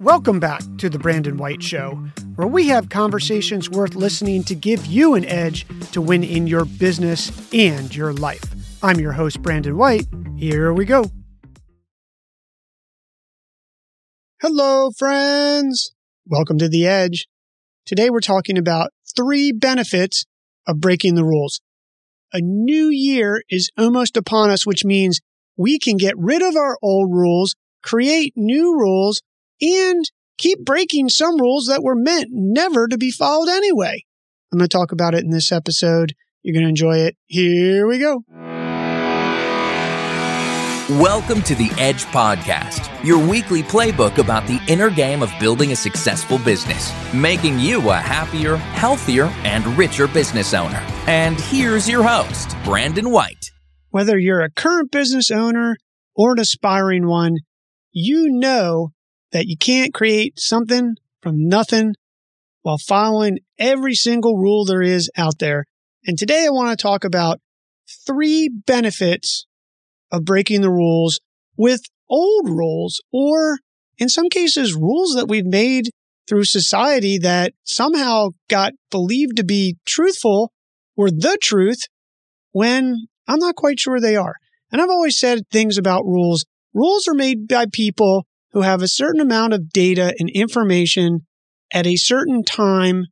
Welcome back to The Brandon White Show, where we have conversations worth listening to give you an edge to win in your business and your life. I'm your host, Brandon White. Here we go. Hello, friends. Welcome to The Edge. Today we're talking about three benefits of breaking the rules. A new year is almost upon us, which means we can get rid of our old rules, create new rules, and keep breaking some rules that were meant never to be followed anyway. I'm going to talk about it in this episode. You're going to enjoy it. Here we go. Welcome to the Edge Podcast, your weekly playbook about the inner game of building a successful business, making you a happier, healthier, and richer business owner. And here's your host, Brandon White. Whether you're a current business owner or an aspiring one, you know that you can't create something from nothing while following every single rule there is out there. And today I want to talk about three benefits of breaking the rules with old rules or in some cases rules that we've made through society that somehow got believed to be truthful or the truth when I'm not quite sure they are. And I've always said things about rules. Rules are made by people who have a certain amount of data and information at a certain time.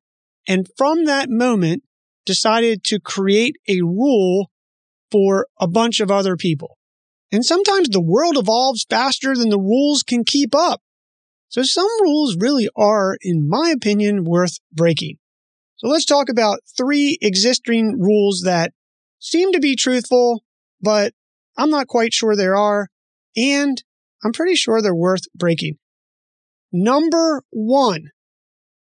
And from that moment, decided to create a rule for a bunch of other people. And sometimes the world evolves faster than the rules can keep up. So some rules really are, in my opinion, worth breaking. So let's talk about three existing rules that seem to be truthful, but I'm not quite sure there are. And I'm pretty sure they're worth breaking. Number one,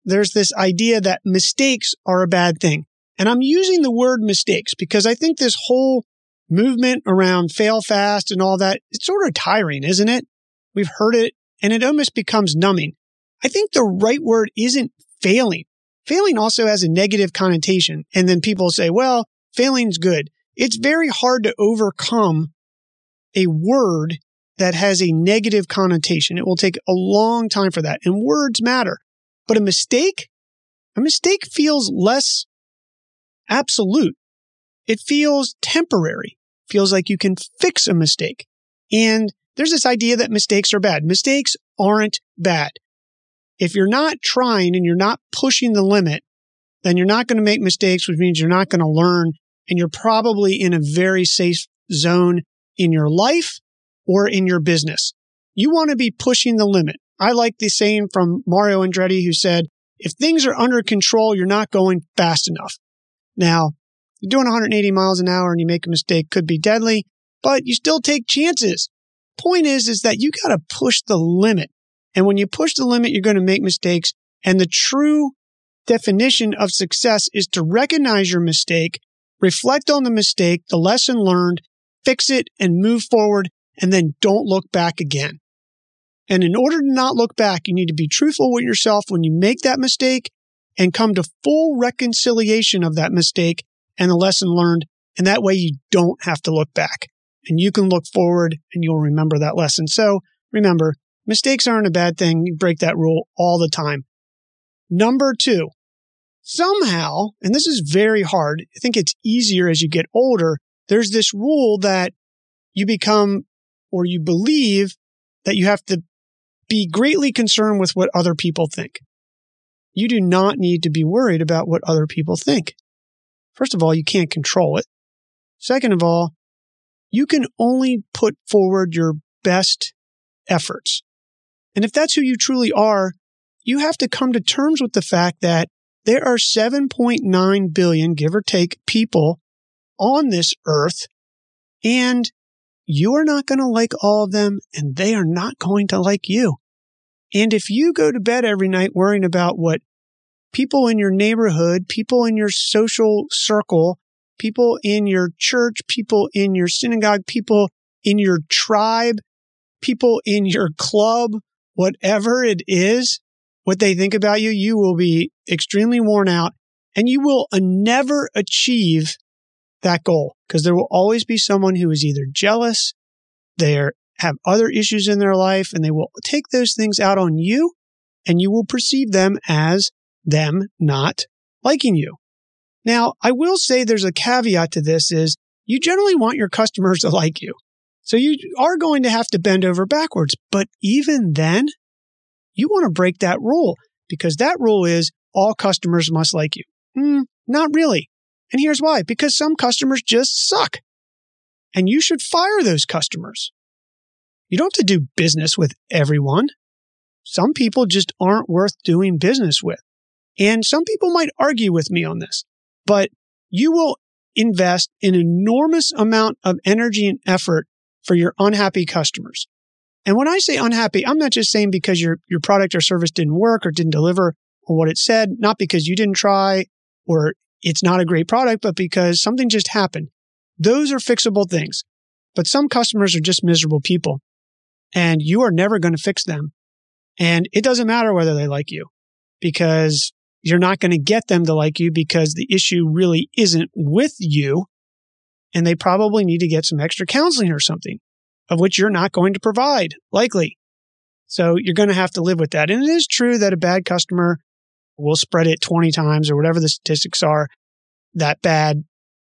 there's this idea that mistakes are a bad thing. And I'm using the word mistakes because I think this whole movement around fail fast and all that, it's sort of tiring, isn't it? We've heard it and it almost becomes numbing. I think the right word isn't failing. Failing also has a negative connotation. And then people say, well, failing's good. It's very hard to overcome a word that has a negative connotation. It will take a long time for that. And words matter. But a mistake, a mistake feels less absolute. It feels temporary. Feels like you can fix a mistake. And there's this idea that mistakes are bad. Mistakes aren't bad. If you're not trying and you're not pushing the limit, then you're not going to make mistakes, which means you're not going to learn. And you're probably in a very safe zone in your life or in your business. You want to be pushing the limit. I like the saying from Mario Andretti who said, if things are under control, you're not going fast enough. Now, you're doing 180 miles an hour and you make a mistake could be deadly, but you still take chances. Point is, is that you got to push the limit. And when you push the limit, you're going to make mistakes. And the true definition of success is to recognize your mistake, reflect on the mistake, the lesson learned, fix it and move forward and then don't look back again. And in order to not look back, you need to be truthful with yourself when you make that mistake and come to full reconciliation of that mistake and the lesson learned. And that way you don't have to look back and you can look forward and you'll remember that lesson. So remember, mistakes aren't a bad thing. You break that rule all the time. Number two, somehow, and this is very hard. I think it's easier as you get older. There's this rule that you become or you believe that you have to be greatly concerned with what other people think. You do not need to be worried about what other people think. First of all, you can't control it. Second of all, you can only put forward your best efforts. And if that's who you truly are, you have to come to terms with the fact that there are 7.9 billion, give or take, people on this earth. And you are not going to like all of them and they are not going to like you. And if you go to bed every night worrying about what people in your neighborhood, people in your social circle, people in your church, people in your synagogue, people in your tribe, people in your club, whatever it is, what they think about you, you will be extremely worn out and you will uh, never achieve that goal because there will always be someone who is either jealous, they have other issues in their life, and they will take those things out on you and you will perceive them as them not liking you. Now, I will say there's a caveat to this is you generally want your customers to like you. So you are going to have to bend over backwards. But even then, you want to break that rule because that rule is all customers must like you. Mm, not really. And here's why because some customers just suck. And you should fire those customers. You don't have to do business with everyone. Some people just aren't worth doing business with. And some people might argue with me on this, but you will invest an enormous amount of energy and effort for your unhappy customers. And when I say unhappy, I'm not just saying because your, your product or service didn't work or didn't deliver or what it said, not because you didn't try or it's not a great product, but because something just happened. Those are fixable things. But some customers are just miserable people and you are never going to fix them. And it doesn't matter whether they like you because you're not going to get them to like you because the issue really isn't with you. And they probably need to get some extra counseling or something of which you're not going to provide, likely. So you're going to have to live with that. And it is true that a bad customer will spread it 20 times or whatever the statistics are, that bad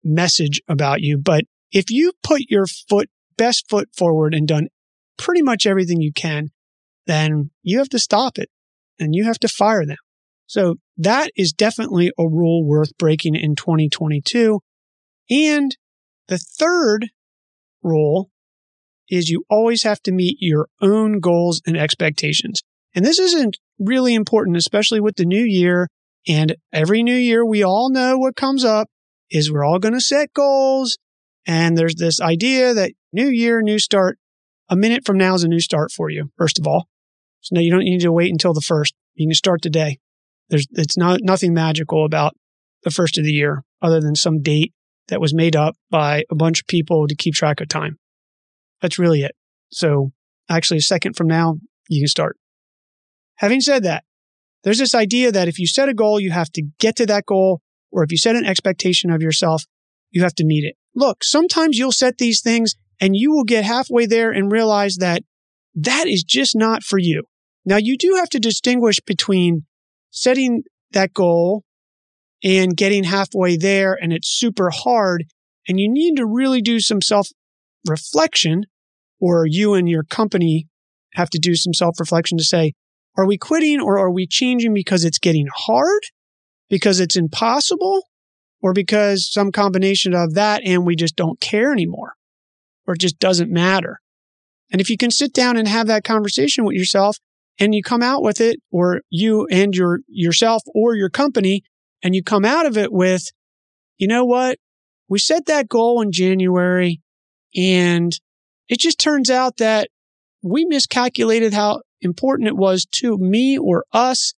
message about you. But if you put your foot, best foot forward and done pretty much everything you can, then you have to stop it and you have to fire them. So that is definitely a rule worth breaking in 2022. And the third rule is you always have to meet your own goals and expectations. And this isn't really important, especially with the new year. And every new year, we all know what comes up is we're all going to set goals. And there's this idea that new year, new start. A minute from now is a new start for you, first of all. So now you don't need to wait until the first. You can start today. There's, it's not, nothing magical about the first of the year other than some date that was made up by a bunch of people to keep track of time. That's really it. So actually a second from now, you can start. Having said that, there's this idea that if you set a goal, you have to get to that goal, or if you set an expectation of yourself, you have to meet it. Look, sometimes you'll set these things and you will get halfway there and realize that that is just not for you. Now you do have to distinguish between setting that goal and getting halfway there and it's super hard and you need to really do some self reflection or you and your company have to do some self reflection to say, are we quitting or are we changing because it's getting hard? Because it's impossible? Or because some combination of that and we just don't care anymore? Or it just doesn't matter? And if you can sit down and have that conversation with yourself and you come out with it or you and your yourself or your company and you come out of it with, you know what? We set that goal in January and it just turns out that we miscalculated how important it was to me or us.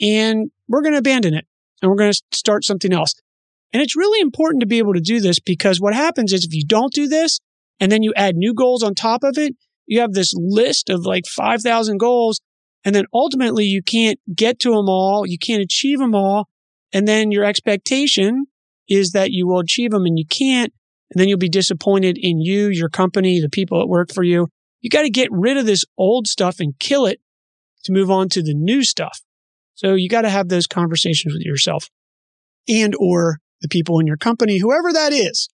And we're going to abandon it and we're going to start something else. And it's really important to be able to do this because what happens is if you don't do this and then you add new goals on top of it, you have this list of like 5,000 goals. And then ultimately you can't get to them all. You can't achieve them all. And then your expectation is that you will achieve them and you can't. And then you'll be disappointed in you, your company, the people that work for you. You got to get rid of this old stuff and kill it to move on to the new stuff. So you got to have those conversations with yourself and or the people in your company, whoever that is.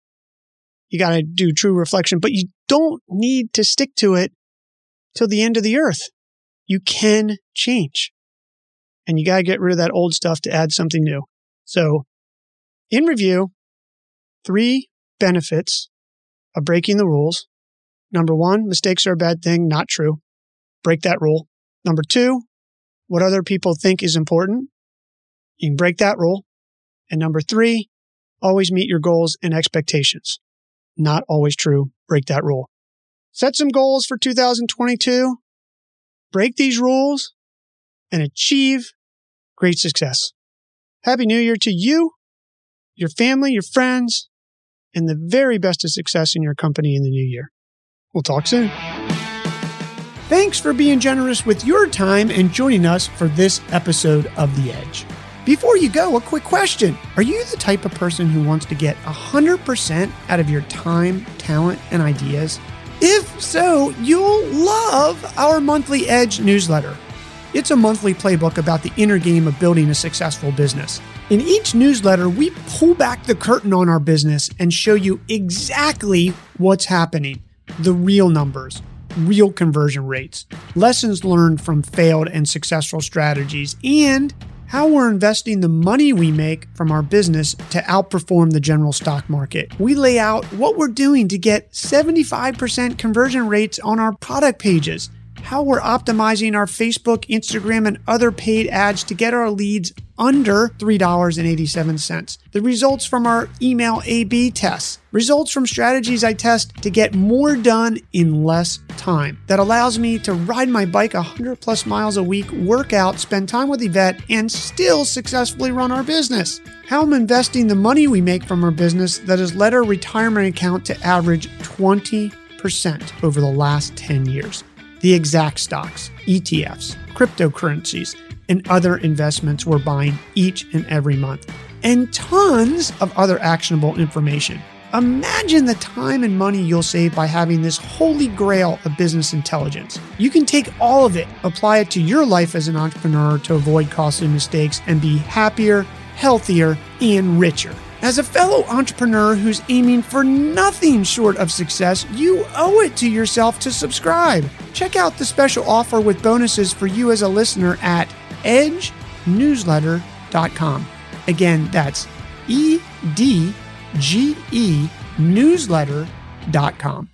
You got to do true reflection, but you don't need to stick to it till the end of the earth. You can change and you got to get rid of that old stuff to add something new. So in review, three benefits of breaking the rules Number one, mistakes are a bad thing. Not true. Break that rule. Number two, what other people think is important. You can break that rule. And number three, always meet your goals and expectations. Not always true. Break that rule. Set some goals for 2022. Break these rules and achieve great success. Happy New Year to you, your family, your friends, and the very best of success in your company in the new year. We'll talk soon. Thanks for being generous with your time and joining us for this episode of The Edge. Before you go, a quick question. Are you the type of person who wants to get 100% out of your time, talent, and ideas? If so, you'll love our monthly Edge newsletter. It's a monthly playbook about the inner game of building a successful business. In each newsletter, we pull back the curtain on our business and show you exactly what's happening the real numbers, real conversion rates, lessons learned from failed and successful strategies, and how we're investing the money we make from our business to outperform the general stock market. We lay out what we're doing to get 75% conversion rates on our product pages how we're optimizing our Facebook, Instagram, and other paid ads to get our leads under $3.87. The results from our email A B tests, results from strategies I test to get more done in less time. That allows me to ride my bike 100 plus miles a week, work out, spend time with Yvette, and still successfully run our business. How I'm investing the money we make from our business that has led our retirement account to average 20% over the last 10 years the exact stocks, ETFs, cryptocurrencies, and other investments we're buying each and every month, and tons of other actionable information. Imagine the time and money you'll save by having this holy grail of business intelligence. You can take all of it, apply it to your life as an entrepreneur to avoid costly mistakes, and be happier, healthier, and richer. As a fellow entrepreneur who's aiming for nothing short of success, you owe it to yourself to subscribe. Check out the special offer with bonuses for you as a listener at edgenewsletter.com. Again, that's E D G E newsletter.com.